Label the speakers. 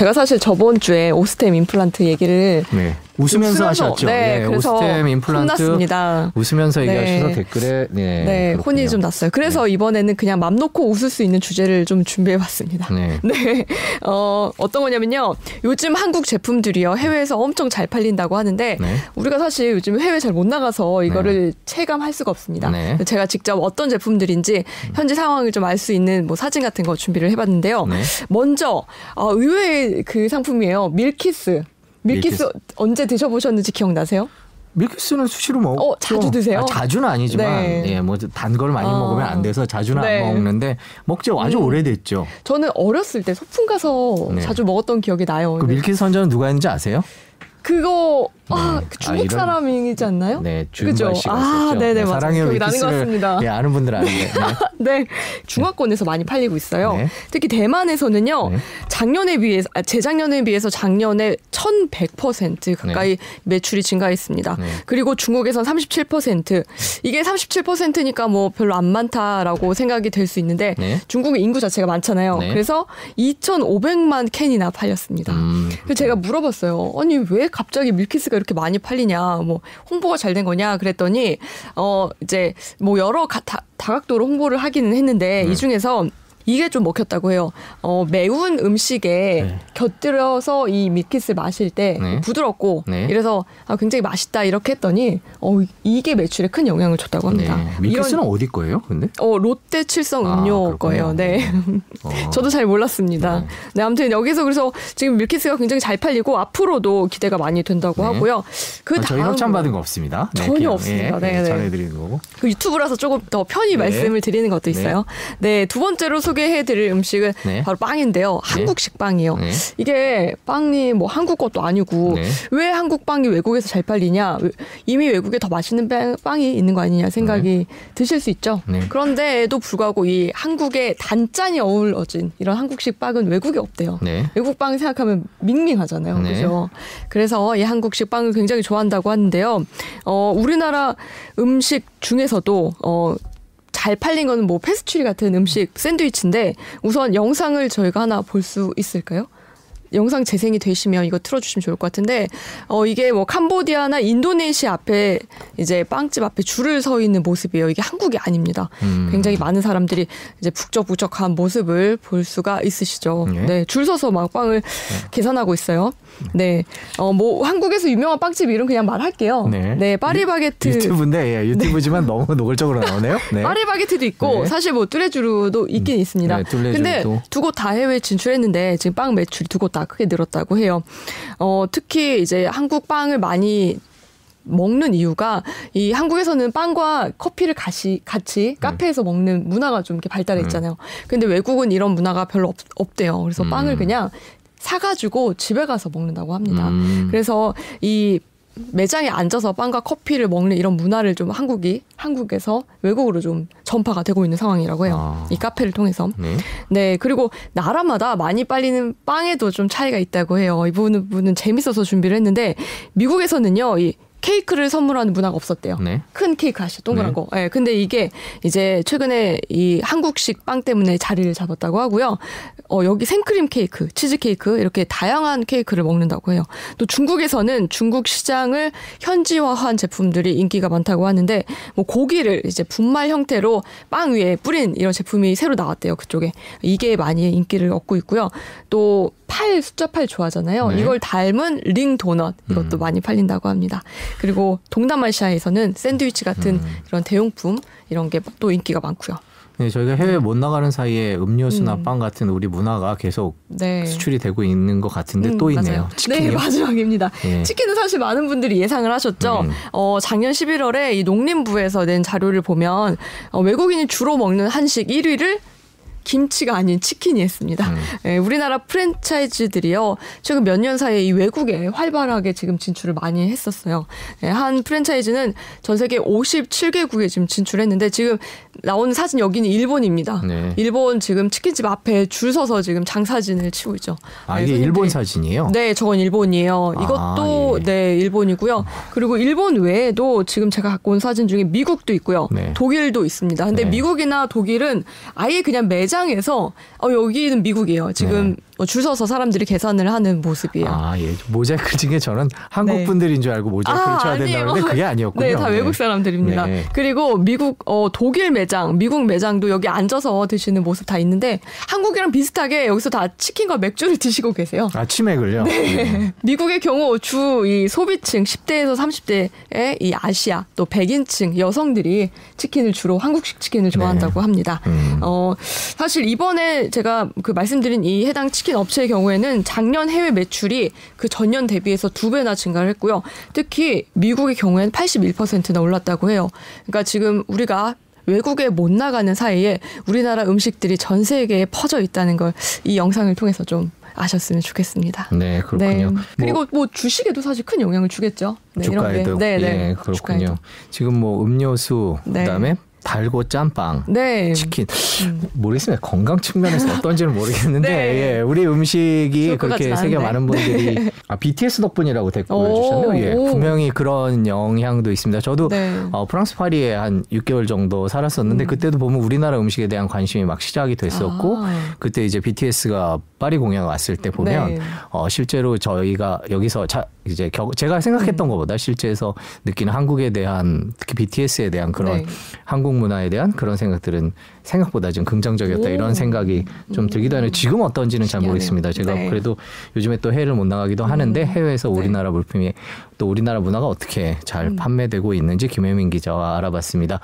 Speaker 1: 제가 사실 저번 주에 오스템 임플란트 얘기를
Speaker 2: 네. 웃으면서 하셨죠.
Speaker 1: 네,
Speaker 2: 네,
Speaker 1: 그래서
Speaker 2: 오스템 임플란트
Speaker 1: 혼났습니다.
Speaker 2: 웃으면서
Speaker 1: 네.
Speaker 2: 얘기하셔서 댓글에 네,
Speaker 1: 네. 혼이 좀 났어요. 그래서 이번에는 그냥 맘 놓고 웃을 수 있는 주제를 좀 준비해봤습니다.
Speaker 2: 네.
Speaker 1: 네, 어, 어떤 거냐면요. 요즘 한국 제품들이요, 해외에서 엄청 잘 팔린다고 하는데,
Speaker 2: 네.
Speaker 1: 우리가 사실 요즘 해외 잘 못 나가서 이거를 체감할 수가 없습니다.
Speaker 2: 네.
Speaker 1: 제가 직접 어떤 제품들인지 현재 상황을 좀 알 수 있는 뭐 사진 같은 거 준비를 해봤는데요.
Speaker 2: 네.
Speaker 1: 먼저, 어, 의외의 그 상품이에요. 밀키스. 밀키스,
Speaker 2: 밀키스.
Speaker 1: 언제 드셔보셨는지 기억나세요?
Speaker 2: 밀키스는 수시로 먹.
Speaker 1: 어, 자주 드세요?
Speaker 2: 아, 자주는 아니지만
Speaker 1: 네.
Speaker 2: 예, 뭐단 걸 많이
Speaker 1: 아.
Speaker 2: 먹으면 안 돼서 자주는
Speaker 1: 네.
Speaker 2: 안 먹는데 먹지 아주
Speaker 1: 음.
Speaker 2: 오래됐죠.
Speaker 1: 저는 어렸을 때 소풍 가서
Speaker 2: 네.
Speaker 1: 자주 먹었던 기억이 나요.
Speaker 2: 그
Speaker 1: 네.
Speaker 2: 밀키스 선전은 누가 했는지 아세요?
Speaker 1: 그거 아,
Speaker 2: 네.
Speaker 1: 그
Speaker 2: 아,
Speaker 1: 중국
Speaker 2: 이런-
Speaker 1: 사람이지 않나요?
Speaker 2: 네,
Speaker 1: 그죠? 아. 네네, 맞아요. 기억이 나는 것
Speaker 2: 밀키스를
Speaker 1: 같습니다.
Speaker 2: 예, 아는 분들 아는데. 네.
Speaker 1: 네, 중화권에서 많이 팔리고 있어요.
Speaker 2: 네.
Speaker 1: 특히 대만에서는요,
Speaker 2: 네.
Speaker 1: 작년에 비해서, 아, 재작년에 비해서 작년에 1100% 가까이 매출이 증가했습니다.
Speaker 2: 네.
Speaker 1: 그리고 중국에선 37%. 이게 37%니까 뭐 별로 안 많다라고 생각이 될 수 있는데,
Speaker 2: 네.
Speaker 1: 중국의 인구 자체가 많잖아요.
Speaker 2: 네.
Speaker 1: 그래서 2,500만 캔이나 팔렸습니다.
Speaker 2: 음,
Speaker 1: 그래서 제가 물어봤어요. 아니 왜 갑자기 밀키스가 이렇게 많이 팔리냐? 뭐 홍보가 잘 된 거냐? 그랬더니 어 이제 뭐 여러 가, 다, 다각도로 홍보를 하기는 했는데
Speaker 2: 네.
Speaker 1: 이 중에서 이게 좀 먹혔다고 해요. 어 매운 음식에
Speaker 2: 네.
Speaker 1: 곁들여서 이 밀키스를 마실 때
Speaker 2: 네.
Speaker 1: 부드럽고
Speaker 2: 네.
Speaker 1: 이래서 아, 굉장히 맛있다 이렇게 했더니 어 이게 매출에 큰 영향을 줬다고 합니다.
Speaker 2: 네. 밀키스는 어디 거예요? 근데?
Speaker 1: 어 롯데 칠성
Speaker 2: 아,
Speaker 1: 음료
Speaker 2: 그렇군요.
Speaker 1: 거예요. 네.
Speaker 2: 어.
Speaker 1: 저도 잘 몰랐습니다.
Speaker 2: 네.
Speaker 1: 네. 아무튼 여기서 그래서 지금 밀키스가 굉장히 잘 팔리고 앞으로도 기대가 많이 된다고
Speaker 2: 네.
Speaker 1: 하고요. 그
Speaker 2: 아, 저희 협찬 받은 거 없습니다.
Speaker 1: 전혀
Speaker 2: 그냥,
Speaker 1: 없습니다.
Speaker 2: 예,
Speaker 1: 네,
Speaker 2: 예,
Speaker 1: 네.
Speaker 2: 전해드리는 거고.
Speaker 1: 그 유튜브라서 조금 더 편히
Speaker 2: 네.
Speaker 1: 말씀을 드리는 것도 있어요. 네, 두 번째로 소개해드릴 음식은
Speaker 2: 네.
Speaker 1: 바로 빵인데요. 한국식 빵이요.
Speaker 2: 네.
Speaker 1: 이게 빵이 뭐 한국 것도 아니고
Speaker 2: 네.
Speaker 1: 왜 한국 빵이 외국에서 잘 팔리냐? 왜- 이미 외국에 더 맛있는 빵- 빵이 있는 거 아니냐 생각이 드실 수 있죠.
Speaker 2: 네.
Speaker 1: 그런데도 불구하고 이 한국의 단짠이 어우러진 이런 한국식 빵은 외국에 없대요.
Speaker 2: 네.
Speaker 1: 외국 빵 생각하면 밍밍하잖아요.
Speaker 2: 네.
Speaker 1: 그죠? 그래서 이 한국식 빵을 굉장히 좋아한다고 하는데요. 어, 우리나라 음식 중에서도 어, 잘 팔린 거는 뭐 페스츄리 같은 음식 샌드위치인데 우선 영상을 저희가 하나 볼 수 있을까요? 영상 재생이 되시면 이거 틀어주시면 좋을 것 같은데 어 이게 뭐 캄보디아나 인도네시아 앞에 이제 빵집 앞에 줄을 서 있는 모습이에요. 이게 한국이 아닙니다.
Speaker 2: 음.
Speaker 1: 굉장히 많은 사람들이 이제 북적북적한 모습을 볼 수가 있으시죠.
Speaker 2: 예.
Speaker 1: 네, 줄 서서 막 빵을 계산하고 있어요. 네, 어뭐 한국에서 유명한 빵집 이름 그냥 말할게요.
Speaker 2: 네.
Speaker 1: 네, 파리바게트.
Speaker 2: 유 튜브인데 예, 유튜브지만 너무 노골적으로 나오네요. 네.
Speaker 1: 파리바게트도 있고
Speaker 2: 네.
Speaker 1: 사실 뭐 뚜레쥬르도 있긴 있습니다.
Speaker 2: 네, 뚜레쥬르도.
Speaker 1: 근데 두 곳 다 해외 진출했는데 지금 빵 매출이 두곳다 크게 늘었다고 해요. 어 특히 이제 한국 빵을 많이 먹는 이유가 이 한국에서는 빵과 커피를 같이 같이
Speaker 2: 음.
Speaker 1: 카페에서 먹는 문화가 좀 이렇게 발달해 있잖아요. 근데 외국은 이런 문화가 별로 없, 없대요. 그래서
Speaker 2: 음.
Speaker 1: 빵을 그냥 사가지고 집에 가서 먹는다고 합니다.
Speaker 2: 음.
Speaker 1: 그래서 이 매장에 앉아서 빵과 커피를 먹는 이런 문화를 좀 한국이 한국에서 외국으로 좀 전파가 되고 있는 상황이라고 해요.
Speaker 2: 아.
Speaker 1: 이 카페를 통해서.
Speaker 2: 네.
Speaker 1: 네, 그리고 나라마다 많이 빨리는 빵에도 좀 차이가 있다고 해요. 이 부분은 재밌어서 준비를 했는데 미국에서는요, 이 케이크를 선물하는 문화가 없었대요.
Speaker 2: 네.
Speaker 1: 큰 케이크 아시죠? 동그란
Speaker 2: 네.
Speaker 1: 거. 예. 근데 이게 이제 최근에 이 한국식 빵 때문에 자리를 잡았다고 하고요. 어, 여기 생크림 케이크, 치즈 케이크 이렇게 다양한 케이크를 먹는다고 해요. 또 중국에서는 중국 시장을 현지화한 제품들이 인기가 많다고 하는데 뭐 고기를 이제 분말 형태로 빵 위에 뿌린 이런 제품이 새로 나왔대요. 그쪽에. 이게 많이 인기를 얻고 있고요. 또 팔 숫자 팔 좋아하잖아요.
Speaker 2: 네.
Speaker 1: 이걸 닮은 링 도넛 이것도
Speaker 2: 음.
Speaker 1: 많이 팔린다고 합니다. 그리고 동남아시아에서는 샌드위치 같은
Speaker 2: 음.
Speaker 1: 이런 대용품 이런 게 또 인기가 많고요.
Speaker 2: 네, 저희가 해외 못 나가는 사이에 음료수나
Speaker 1: 음.
Speaker 2: 빵 같은 우리 문화가 계속
Speaker 1: 네.
Speaker 2: 수출이 되고 있는 것 같은데
Speaker 1: 음,
Speaker 2: 또 있네요.
Speaker 1: 네, 마지막입니다.
Speaker 2: 예.
Speaker 1: 치킨은 사실 많은 분들이 예상을 하셨죠.
Speaker 2: 음.
Speaker 1: 어, 작년 11월에 이 농림부에서 낸 자료를 보면 어, 외국인이 주로 먹는 한식 1위를 김치가 아닌 치킨이 했습니다.
Speaker 2: 음.
Speaker 1: 예, 우리나라 프랜차이즈들이요. 최근 몇 년 사이에 이 외국에 활발하게 지금 진출을 많이 했었어요. 예, 한 프랜차이즈는 전 세계 57개국에 지금 진출했는데 지금 나오는 사진 여기는 일본입니다.
Speaker 2: 네.
Speaker 1: 일본 지금 치킨집 앞에 줄 서서 지금 장사진을 치고 있죠.
Speaker 2: 아,
Speaker 1: 네,
Speaker 2: 이게. 일본 사진이에요?
Speaker 1: 네, 저건 일본이에요.
Speaker 2: 아,
Speaker 1: 이것도
Speaker 2: 예.
Speaker 1: 네 일본이고요. 그리고 일본 외에도 지금 제가 갖고 온 사진 중에 미국도 있고요.
Speaker 2: 네.
Speaker 1: 독일도 있습니다. 근데
Speaker 2: 네.
Speaker 1: 미국이나 독일은 아예 그냥 매장 에서 어 여기는 미국이에요. 지금 뭐 줄 서서 사람들이 계산을 하는 모습이에요.
Speaker 2: 아, 예. 모자이크 중에 저는 한국
Speaker 1: 네.
Speaker 2: 분들인 줄 알고 모자이크를
Speaker 1: 아,
Speaker 2: 쳐야 된다
Speaker 1: 아니에요.
Speaker 2: 그러는데 그게 아니었군요.
Speaker 1: 네, 다 외국 사람들입니다.
Speaker 2: 네.
Speaker 1: 그리고 미국, 어, 독일 매장, 미국 매장도 여기 앉아서 드시는 모습 다 있는데 한국이랑 비슷하게 여기서 다 치킨과 맥주를 드시고 계세요.
Speaker 2: 아, 치맥을요? 네.
Speaker 1: 미국의 경우 주 이 소비층 10대에서 30대의 이 아시아 또 백인층 여성들이 치킨을 주로 한국식 치킨을 좋아한다고 합니다.
Speaker 2: 음.
Speaker 1: 어 사실 이번에 제가 그 말씀드린 이 해당 치킨 업체의 경우에는 작년 해외 매출이 그 전년 대비해서 두 배나 증가를 했고요. 특히 미국의 경우에는 81%나 올랐다고 해요. 그러니까 지금 우리가 외국에 못 나가는 사이에 우리나라 음식들이 전 세계에 퍼져 있다는 걸 이 영상을 통해서 좀 아셨으면 좋겠습니다.
Speaker 2: 네, 그렇군요. 뭐
Speaker 1: 그리고 뭐 주식에도 사실 큰 영향을 주겠죠. 네.
Speaker 2: 주가에도
Speaker 1: 네, 네.
Speaker 2: 예, 그렇군요.
Speaker 1: 주가에도.
Speaker 2: 지금 뭐 음료수
Speaker 1: 네.
Speaker 2: 그다음에 달고 짬빵
Speaker 1: 네.
Speaker 2: 치킨 모르겠습니다 건강 측면에서 어떤지는 모르겠는데
Speaker 1: 네.
Speaker 2: 예, 우리 음식이 그렇게 세계. 많은 분들이 아, BTS 덕분이라고 댓글을
Speaker 1: 오,
Speaker 2: 주셨네요. 예,
Speaker 1: 오.
Speaker 2: 분명히 그런 영향도 있습니다. 저도
Speaker 1: 네.
Speaker 2: 어, 프랑스 파리에 한 6개월 정도 살았었는데 그때도 보면 우리나라 음식에 대한 관심이 막 시작이 됐었고
Speaker 1: 아.
Speaker 2: 그때 이제 BTS가 파리 공연 왔을 때 보면
Speaker 1: 네.
Speaker 2: 어, 실제로 저희가 여기서 자, 이제 겨, 제가 생각했던
Speaker 1: 음.
Speaker 2: 것보다 실제에서 느끼는 한국에 대한 특히 BTS에 대한 그런
Speaker 1: 네.
Speaker 2: 한국 문화에 대한 그런 생각들은 생각보다 좀 긍정적이었다
Speaker 1: 오.
Speaker 2: 이런 생각이 좀 들기도 하는데 지금 어떤지는 잘. 모르겠습니다. 제가
Speaker 1: 네. 음.
Speaker 2: 그래도 요즘에 또 해외를 못 나가기도 하는데 해외에서 우리나라 물품이 또 우리나라 문화가 어떻게 잘
Speaker 1: 음.
Speaker 2: 판매되고 있는지 김혜민 기자와 알아봤습니다.